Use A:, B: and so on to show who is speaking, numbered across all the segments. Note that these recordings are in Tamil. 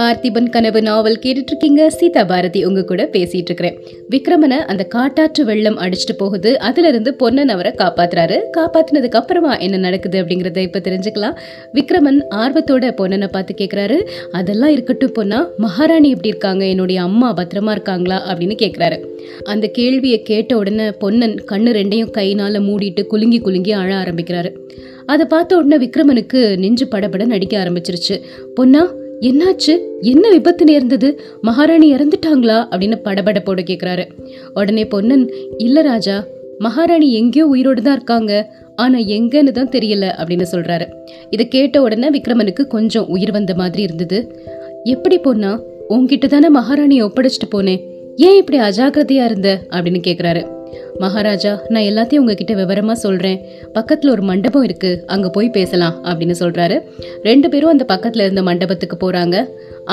A: பார்த்திபன் கனவு நாவல் கேட்டுட்டு இருக்கீங்க சீதா பாரதி உங்க கூட பேசிட்டு இருக்கிறேன் விக்ரமனை அந்த காட்டாற்று வெள்ளம் அடிச்சுட்டு போகுது. அதுல இருந்து பொன்னன் அவரை காப்பாத்துறாரு. காப்பாத்தினதுக்கு அப்புறமா என்ன நடக்குது அப்படிங்கறத இப்ப தெரிஞ்சுக்கலாம். விக்ரமன் ஆர்வத்தோட பொன்னனை பார்த்து கேட்கிறாரு அதெல்லாம் இருக்கட்டும் பொன்னா மகாராணி எப்படி இருக்காங்க. என்னுடைய அம்மா பத்திரமா இருக்காங்களா? அப்படின்னு கேட்கிறாரு அந்த கேள்வியை கேட்ட உடனே பொன்னன் கண்ணு ரெண்டையும் கையினால மூடிட்டு குலுங்கி குலுங்கி அழ ஆரம்பிக்கிறாரு. அதை பார்த்த உடனே விக்ரமனுக்கு நெஞ்சு படபட நடிக்க ஆரம்பிச்சிருச்சு. பொன்னா என்னாச்சு? என்ன விபத்து நேர்ந்தது? மகாராணி இறந்துட்டாங்களா? அப்படின்னு படபடப்போட கேட்குறாரு உடனே பொன்னன் இல்லை ராஜா மகாராணி எங்கேயோ உயிரோடு தான் இருக்காங்க. ஆனா எங்கன்னு தான் தெரியல அப்படின்னு சொல்றாரு. இதை கேட்ட உடனே விக்ரமனுக்கு கொஞ்சம் உயிர் வந்த மாதிரி இருந்தது. எப்படி பொண்ணா உன்கிட்ட தானே மகாராணியை ஒப்படைச்சிட்டு போனேன். ஏன் இப்படி அஜாக்கிரதையா இருந்த? அப்படின்னு கேட்குறாரு மகாராஜா நான் எல்லாத்தையும் உங்ககிட்ட விவரமாக சொல்கிறேன் பக்கத்தில் ஒரு மண்டபம் இருக்குது அங்கே போய் பேசலாம் அப்படின்னு சொல்கிறாரு ரெண்டு பேரும் அந்த பக்கத்தில் இருந்த மண்டபத்துக்கு போகிறாங்க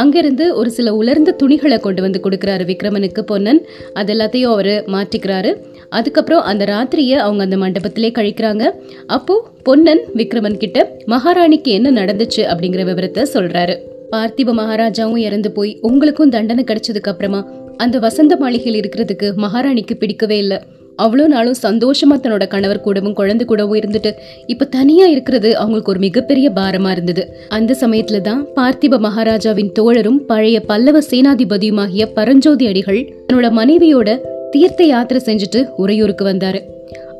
A: அங்கேருந்து ஒரு சில உலர்ந்த துணிகளை கொண்டு வந்து கொடுக்குறாரு விக்ரமனுக்கு பொன்னன். அது எல்லாத்தையும் அவர் மாற்றிக்கிறாரு. அதுக்கப்புறம் அந்த ராத்திரியை அவங்க அந்த மண்டபத்திலே கழிக்கிறாங்க. அப்போது பொன்னன் விக்ரமன் கிட்ட மகாராணிக்கு என்ன நடந்துச்சு? அப்படிங்கிற விவரத்தை சொல்கிறாரு பார்த்திப மகாராஜாவும் இறந்து போய் உங்களுக்கும் தண்டனை கிடைச்சதுக்கு அப்புறமா அந்த வசந்த மாளிகையில் இருக்கிறதுக்கு மகாராணிக்கு பிடிக்கவே இல்லை. அவ்வளோ நாளும் சந்தோஷமா தன்னோட கணவர் கூடவும் குழந்தை கூடவும் இருந்துட்டு இப்ப தனியா இருக்கிறது அவங்களுக்கு ஒரு மிகப்பெரிய பாரமா இருந்தது. அந்த சமயத்தில் தான் பார்த்திப மகாராஜாவின் தோழரும் பழைய பல்லவ சேனாதிபதியுமாகிய பரஞ்சோதி அடிகள் தன்னோட மனைவியோட தீர்த்த யாத்திரை செஞ்சுட்டு உறையூருக்கு வந்தாரு.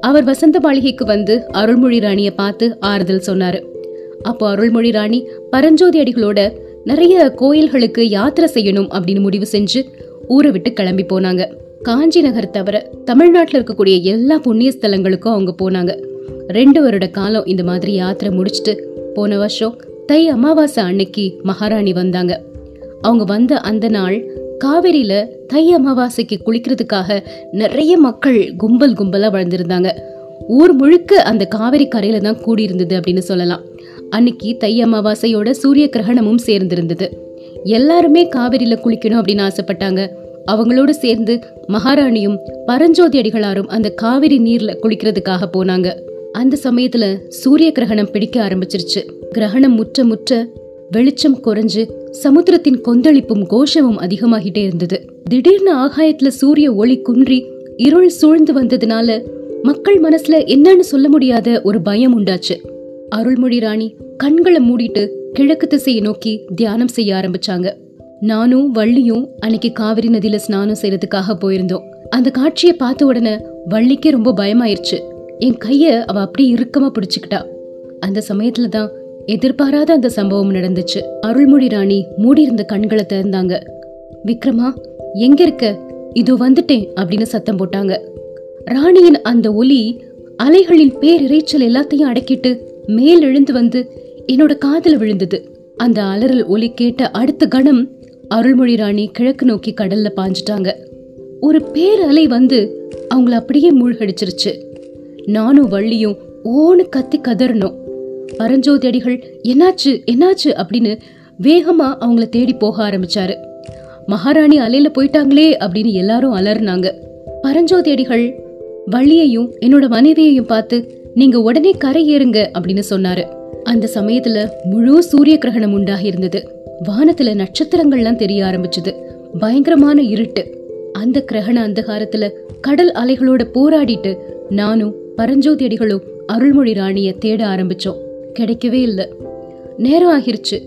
A: அவர் வசந்த மாளிகைக்கு வந்து அருள்மொழி ராணியை பார்த்து ஆறுதல் சொன்னாரு. அப்போ அருள்மொழி ராணி பரஞ்சோதி அடிகளோட நிறைய கோயில்களுக்கு யாத்திரை செய்யணும் அப்படின்னு முடிவு செஞ்சு ஊரை விட்டு கிளம்பி போனாங்க. காஞ்சி நகர் தவிர தமிழ்நாட்டில் இருக்கக்கூடிய எல்லா புண்ணிய ஸ்தலங்களுக்கும் அவங்க போனாங்க. ரெண்டு வருட காலம் இந்த மாதிரி யாத்திரை முடிச்சுட்டு போன வருஷம் தை அமாவாசை அன்னைக்கு மகாராணி வந்தாங்க. அவங்க வந்த அந்த நாள் காவேரியில தை அமாவாசைக்கு குளிக்கிறதுக்காக நிறைய மக்கள் கும்பல் கும்பலா வளர்ந்துருந்தாங்க. ஊர் முழுக்க அந்த காவிரி கரையில தான் கூடியிருந்தது அப்படின்னு சொல்லலாம். அன்னைக்கு தை அமாவாசையோட சூரிய கிரகணமும் சேர்ந்திருந்தது. எல்லாருமே காவிரியில குளிக்கணும் அப்படின்னு ஆசைப்பட்டாங்க. அவங்களோடு சேர்ந்து மகாராணியும் பரஞ்சோதி அடிகளாரும் அந்த காவிரி நீர்ல குளிக்கிறதுக்காக போனாங்க. அந்த சமயத்துல சூரிய கிரகணம் பிடிக்க ஆரம்பிச்சிருச்சு. கிரகணம் முற்ற முற்ற வெளிச்சம் குறைஞ்சு சமுத்திரத்தின் கொந்தளிப்பும் கோஷமும் அதிகமாகிட்டே இருந்தது. திடீர்னு ஆகாயத்துல சூரிய ஒளி குன்றி இருள் சூழ்ந்து வந்ததுனால மக்கள் மனசுல என்னன்னு சொல்ல முடியாத ஒரு பயம் உண்டாச்சு. அருள்மொழி ராணி கண்களை மூடிட்டு கிழக்கு திசையை நோக்கி தியானம் செய்ய ஆரம்பிச்சாங்க. நானும் வள்ளியும் அன்னைக்கு காவிரி நதியில ஸ்நானம் செய்யறதுக்காக போயிருந்தோம். அந்த காட்சியை பார்த்த உடனே வள்ளிக்கே ரொம்ப பயமாயிருச்சு. என் கைய அவ அப்படியே இறுக்கமா பிடிச்சுக்கிட்டா. அந்த சமயத்துல தான் எதிர்பாராத அந்த சம்பவம் நடந்துச்சு. அருள்மொழி ராணி மூடியிருந்த கண்களை திறந்தாங்க. விக்ரமா எங்க இருக்க? இதோ வந்துட்டேன் அப்படின்னு சத்தம் போட்டாங்க. ராணியின் அந்த ஒலி அலைகளின் பேரிரைச்சல் எல்லாத்தையும் அடக்கிட்டு மேல் எழுந்து வந்து என்னோட காதில் விழுந்தது. அந்த அலறல் ஒலி கேட்ட அடுத்த கணம் அருள்மொழி ராணி கிழக்கு நோக்கி கடல்ல பாஞ்சிட்டாங்க. ஒரு பேரலை வந்து அவங்கள அப்படியே மூழ்கடிச்சிருச்சு. நானும் வள்ளியும் ஓன்னு கத்தி கதறணும் பரஞ்சோதி அடிகள் என்னாச்சு என்னாச்சு? அப்படின்னு வேகமா அவங்கள தேடி போக ஆரம்பிச்சாரு. மகாராணி அலையில போயிட்டாங்களே அப்படின்னு எல்லாரும் அலறினாங்க. பரஞ்சோதி அடிகள் வள்ளியையும் என்னோட மனைவியையும் பார்த்து நீங்க உடனே கரை ஏறுங்க அப்படின்னு சொன்னாரு. அந்த சமயத்துல முழு சூரிய கிரகணம் உண்டாகி இருந்தது வானத்துல நட்சத்திரங்கள்லாம் தெரிய ஆரம்பிச்சது. பயங்கரமான இருட்டு. அந்த கிரகண அந்தகாரத்துல கடல் அலைகளோட போராடிட்டு நானும் பரஞ்சோதி அடிகளும் அருள்மொழி ராணிய தேட ஆரம்பிச்சோம். கிடைக்கவே இல்லை. நேரம் ஆகிருச்சு.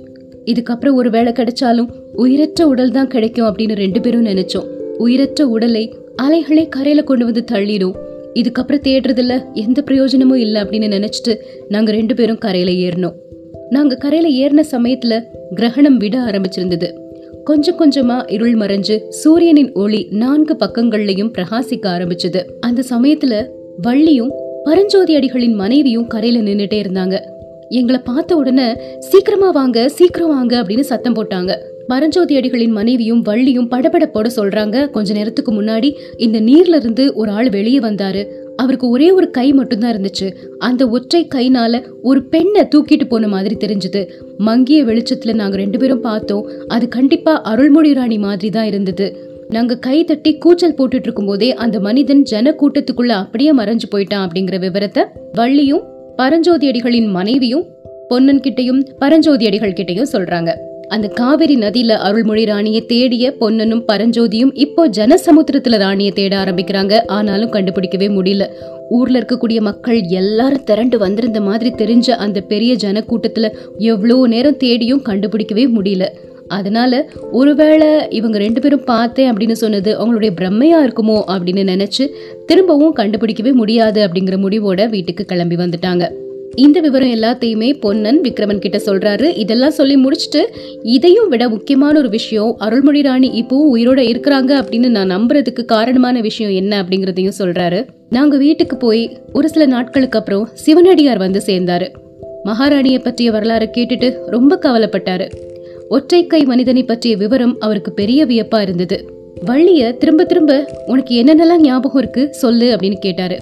A: இதுக்கப்புறம் ஒரு வேளை கிடைச்சாலும் உயிரற்ற உடல் தான் கிடைக்கும் அப்படின்னு ரெண்டு பேரும் நினைச்சோம். உயிரற்ற உடலை அலைகளே கரையில கொண்டு வந்து தள்ளிடும். இதுக்கப்புறம் தேடுறதுல எந்த பிரயோஜனமும் இல்லை அப்படின்னு நினைச்சிட்டு நாங்கள் ரெண்டு பேரும் கரையில் ஏறினோம். நாங்கள் கரையில் ஏறின சமயத்தில் கிரகணம் விட ஆரம்பிச்சிருந்தது. கொஞ்சம் கொஞ்சமா இருள் மறைஞ்சு சூரியனின் ஒளி நான்கு பக்கங்கள்லையும் பிரகாசிக்க ஆரம்பிச்சது. அந்த சமயத்துல வள்ளியும் பரஞ்சோதி அடிகளின் மனைவியும் கரையில நின்றுட்டே இருந்தாங்க. எங்களை பார்த்த உடனே சீக்கிரமா வாங்க சீக்கிரம் வாங்க அப்படின்னு சத்தம் போட்டாங்க. பரஞ்சோதி அடிகளின் மனைவியும் வள்ளியும் படபடப்போட சொல்றாங்க. கொஞ்ச நேரத்துக்கு முன்னாடி இந்த நீர்ல இருந்து ஒரு ஆள் வெளியே வந்தாரு. அவருக்கு ஒரே ஒரு கை மட்டும்தான் இருந்துச்சு. அந்த ஒற்றை கைனால ஒரு பெண்ணை தூக்கிட்டு போன மாதிரி தெரிஞ்சது. மங்கிய வெளிச்சத்துல நாங்க ரெண்டு பேரும் பார்த்தோம். அது கண்டிப்பா அருள்மொழி ராணி மாதிரி தான் இருந்தது. நாங்க கை தட்டி கூச்சல் போட்டுட்டு இருக்கும்போதே அந்த மனிதன் ஜன கூட்டத்துக்குள்ள அப்படியே மறைஞ்சு போயிட்டான் அப்படிங்கிற விவரத்தை வள்ளியும் பரஞ்சோதி அடிகளின் மனைவியும் பொன்னன் கிட்டையும் பரஞ்சோதி அடிகள் கிட்டையும் சொல்றாங்க. அந்த காவிரி நதியில அருள்மொழி ராணியை தேடிய பொன்னனும் பரஞ்சோதியும் இப்போ ஜனசமுத்திரத்துல ராணியை தேட ஆரம்பிக்கிறாங்க. ஆனாலும் கண்டுபிடிக்கவே முடியல. ஊர்ல இருக்கக்கூடிய மக்கள் எல்லாரும் திரண்டு வந்திருந்த மாதிரி தெரிஞ்ச அந்த பெரிய ஜனக்கூட்டத்துல எவ்வளோ நேரம் தேடியும் கண்டுபிடிக்கவே முடியல. அதனால ஒருவேளை இவங்க ரெண்டு பேரும் பார்த்தேன் அப்படின்னு சொன்னது அவங்களுடைய பிரம்மையா இருக்குமோ அப்படின்னு நினைச்சு திரும்பவும் கண்டுபிடிக்கவே முடியாது அப்படிங்கிற முடிவோட வீட்டுக்கு கிளம்பி வந்துட்டாங்க. இந்த விவரம் எல்லாத்தையுமே பொன்னன் விக்ரமன் கிட்ட சொல்றாரு. இதெல்லாம் சொல்லி முடிச்சுட்டு இதையும் விட முக்கியமான ஒரு விஷயம் அருள்மொழி ராணி இப்போ உயிரோட இருக்கிறாங்க அப்படின்னு நான் நம்புறதுக்கு காரணமான விஷயம் என்ன அப்படிங்கறதையும் சொல்றாரு. நாங்க வீட்டுக்கு போய் ஒரு சில நாட்களுக்கு அப்புறம் சிவனடியார் வந்து சேர்ந்தாரு. மகாராணியை பற்றிய வரலாறு கேட்டுட்டு ரொம்ப கவலைப்பட்டாரு. ஒற்றை கை மனிதனை பற்றிய விவரம் அவருக்கு பெரிய வியப்பா இருந்தது. வள்ளிய திரும்ப திரும்ப உனக்கு என்னென்னலாம் ஞாபகம் இருக்கு? சொல்லு அப்படின்னு கேட்டாரு.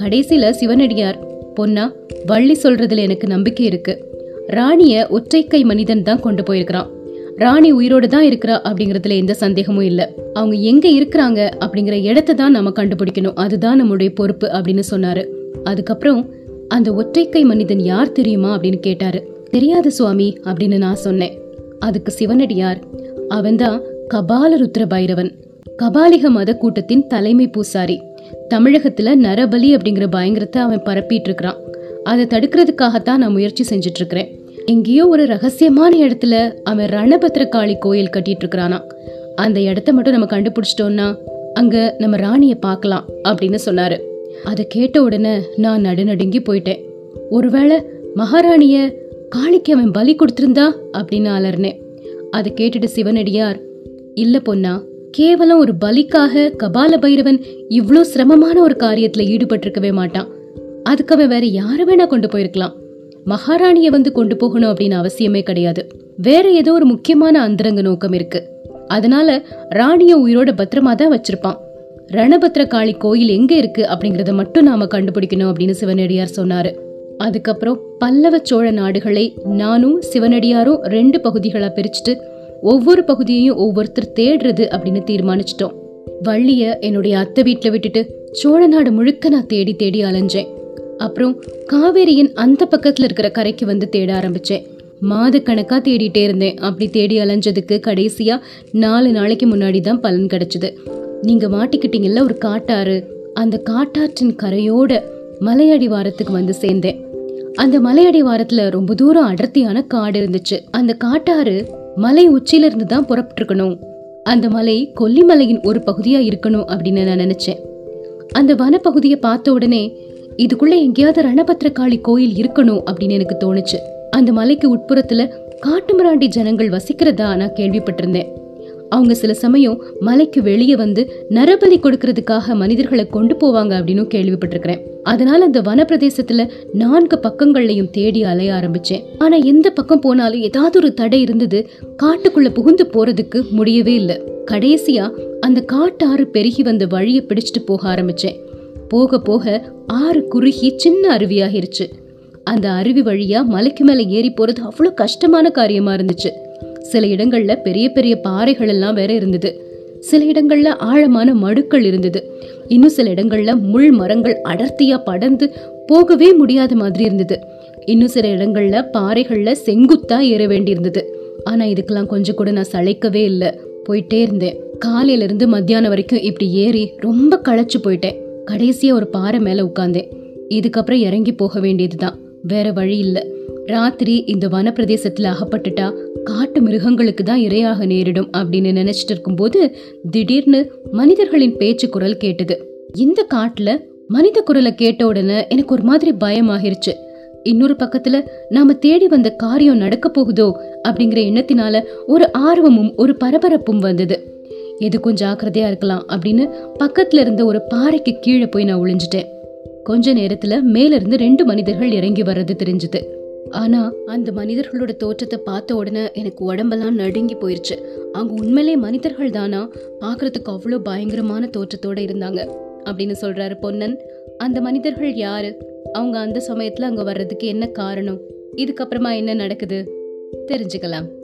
A: கடைசியில சிவனடியார் பொன்னா வள்ளி சொல்றதுல எனக்கு நம்பிக்கை இருக்கு. ராணிய ஒற்றை கை மனிதன் தான் கொண்டு போயிருக்கிறான். ராணி உயிரோடு தான் இருக்கிறா அப்படிங்கறதுல எந்த சந்தேகமும் இல்ல. அவங்க எங்க இருக்கிறாங்க அப்படிங்கிற இடத்த தான் நம்ம கண்டுபிடிக்கணும். அதுதான் நம்மளுடைய பொறுப்பு அப்படின்னு சொன்னாரு. அதுக்கப்புறம் அந்த ஒற்றை கை மனிதன் யார் தெரியுமா அப்படின்னு கேட்டாரு. தெரியாது சுவாமி அப்படின்னு நான் சொன்னேன். அதுக்கு சிவனடியார் அவன்தான் கபால ருத்ர பைரவன் கபாலிக மத கூட்டத்தின் தலைமை பூசாரி. தமிழகத்தில் நரபலி அப்படிங்கிற பயங்கரத்தை அவன் பரப்பிட்டு இருக்கிறான் அதை தடுக்கிறதுக்காகத்தான் நான் முயற்சி செஞ்சுட்டு இருக்கிறேன் எங்கேயோ ஒரு ரகசியமான இடத்துல அவன் ரணபத்திரகாளி கோயில் கட்டிட்டு இருக்கிறானா அந்த இடத்த மட்டும் நம்ம கண்டுபிடிச்சிட்டோம்னா அங்க நம்ம ராணியை பார்க்கலாம் அப்படின்னு சொன்னாரு. அதை கேட்ட உடனே நான் நடுநடுங்கி போயிட்டேன். ஒருவேளை மகாராணிய காளிக்கு அவன் பலி கொடுத்திருந்தா அப்படின்னு அலர்னேன் அதை கேட்டுட்டு சிவனடியார் இல்லை பொன்னா கேவலம் ஒரு பலிக்காக கபால பைரவன் இவ்வளோ சிரமமான ஒரு காரியத்தில் ஈடுபட்டிருக்கவே மாட்டான். அதுக்கு அவன் வேற யாரை வேணா கொண்டு போயிருக்கலாம். மகாராணியை வந்து கொண்டு போகணும் அப்படின்னு அவசியமே கிடையாது. வேற ஏதோ ஒரு முக்கியமான அந்தரங்க நோக்கம் இருக்கு. அதனால ராணிய உயிரோட பத்திரமா தான் வச்சிருப்பான். ரணபத்ர காளி கோயில் எங்க இருக்கு அப்படிங்கறத மட்டும் நாம கண்டுபிடிக்கணும் அப்படின்னு சிவனடியார் சொன்னாரு. அதுக்கப்புறம் பல்லவ சோழ நாடுகளை நானும் சிவனடியாரும் ரெண்டு பகுதிகளா பிரிச்சுட்டு ஒவ்வொரு பகுதியையும் ஒவ்வொருத்தர் தேடுறது அப்படின்னு தீர்மானிச்சிட்டோம். வள்ளிய என்னுடைய அத்தை வீட்டில் விட்டுட்டு சோழ நாடு முழுக்க நான் தேடி தேடி அலைஞ்சேன். அப்புறம் காவேரியின் அந்த பக்கத்துல இருக்கிற கரைக்கு வந்து தேட ஆரம்பிச்சேன். மாதக்கணக்காக தேடிட்டே இருந்தேன். அப்படி தேடி அலைஞ்சதுக்கு கடைசியா நாலு நாளைக்கு முன்னாடி தான் பலன் கிடைச்சது. நீங்க மாட்டிக்கிட்டீங்கல்ல ஒரு காட்டாறு. அந்த காட்டாற்றின் கரையோட மலையடிவாரத்துக்கு வந்து சேர்ந்தேன். அந்த மலையடிவாரத்துல ரொம்ப தூரம் அடர்த்தியான காடு இருந்துச்சு. அந்த காட்டாறு மலை உச்சியிலிருந்து தான் புறப்பட்டுருக்கணும். அந்த மலை கொல்லிமலையின் ஒரு பகுதியாக இருக்கணும் அப்படின்னு நான் நினச்சேன். அந்த வனப்பகுதியை பார்த்த உடனே இதுக்குள்ளே எங்கேயாவது ரணபத்ரகாளி கோயில் இருக்கணும் அப்படின்னு எனக்கு தோணுச்சு. அந்த மலைக்கு உட்புறத்தில் காட்டுமிராண்டி ஜனங்கள் வசிக்கிறதா நான் கேள்விப்பட்டிருந்தேன். அவங்க சில சமயம் மலைக்கு வெளியே வந்து நரபலி கொடுக்கறதுக்காக மனிதர்களை கொண்டு போவாங்க அப்படின்னு கேள்விப்பட்டிருக்கிறேன். அதனால அந்த வனப்பிரதேசத்துல நான்கு பக்கங்கள்லையும் தேடி அலைய ஆரம்பிச்சேன். ஆனா எந்த பக்கம் போனாலும் ஏதாவது ஒரு தடை இருந்தது காட்டுக்குள்ள புகுந்து போறதுக்கு முடியவே இல்லை. கடைசியா அந்த காட்டாறு பெருகி வந்த வழியை பிடிச்சிட்டு போக ஆரம்பிச்சேன். போக போக ஆறு குறுகி சின்ன அருவியாகிருச்சு. அந்த அருவி வழியா மலைக்கு மேலே ஏறி போறது அவ்வளோ கஷ்டமான காரியமா இருந்துச்சு. சில இடங்கள்ல பெரிய பெரிய பாறைகள் எல்லாம் வேற இருந்தது. சில இடங்கள்ல ஆழமான மடுக்கள் இருந்தது. இன்னும் சில இடங்கள்ல முள் மரங்கள் அடர்த்தியா படர்ந்து போகவே முடியாத மாதிரி இருந்தது. இன்னும் சில இடங்கள்ல பாறைகள்ல செங்குத்தா ஏற வேண்டியிருந்தது. ஆனா இதுக்கெல்லாம் கொஞ்சம் கூட நான் சளைக்கவே இல்லை. போயிட்டே இருந்தேன். காலையில இருந்து மத்தியானம் வரைக்கும் இப்படி ஏறி ரொம்ப களைச்சு போயிட்டேன். கடைசியா ஒரு பாறை மேல உட்கார்ந்தேன். இதுக்கப்புறம் இறங்கி போக வேண்டியதுதான். வேற வழி இல்லை. ராத்திரி இந்த வனப்பிரதேசத்துல அகப்பட்டுட்டா காட்டு மிருகங்களுக்கு தான் இரையாக நேரிடும் அப்படின்னு நினைச்சிட்டு இருக்கும்போது திடீர்னு மனிதர்களின் பேச்சு குரல் கேட்டது. இந்த காட்டுல மனித குரலை கேட்ட உடனே எனக்கு ஒரு மாதிரி பயமாகிருச்சு. இன்னொரு பக்கத்துல நாம தேடி வந்த காரியம் நடக்க போகுதோ அப்படிங்கிற எண்ணத்தினால ஒரு ஆர்வமும் ஒரு பரபரப்பும் வந்தது. எதுக்கும் ஜாக்கிரதையா இருக்கலாம் அப்படின்னு பக்கத்துல இருந்த ஒரு பாறைக்கு கீழே போய் நான் ஒளிஞ்சிட்டேன். கொஞ்ச நேரத்துல மேல இருந்து ரெண்டு மனிதர்கள் இறங்கி வர்றது தெரிஞ்சது. ஆனால் அந்த மனிதர்களோட தோற்றத்தை பார்த்த உடனே எனக்கு உடம்பெல்லாம் நடுங்கி போயிடுச்சு அவங்க உண்மையிலே மனிதர்கள் தானா? பார்க்கறதுக்கு அவ்வளோ பயங்கரமான தோற்றத்தோட இருந்தாங்க அப்படின்னு சொல்கிறாரு பொன்னன். அந்த மனிதர்கள் யார்? அவங்க அந்த சமயத்தில் அங்கே வர்றதுக்கு என்ன காரணம்? இதுக்கப்புறமா என்ன நடக்குது? தெரிஞ்சுக்கலாம்.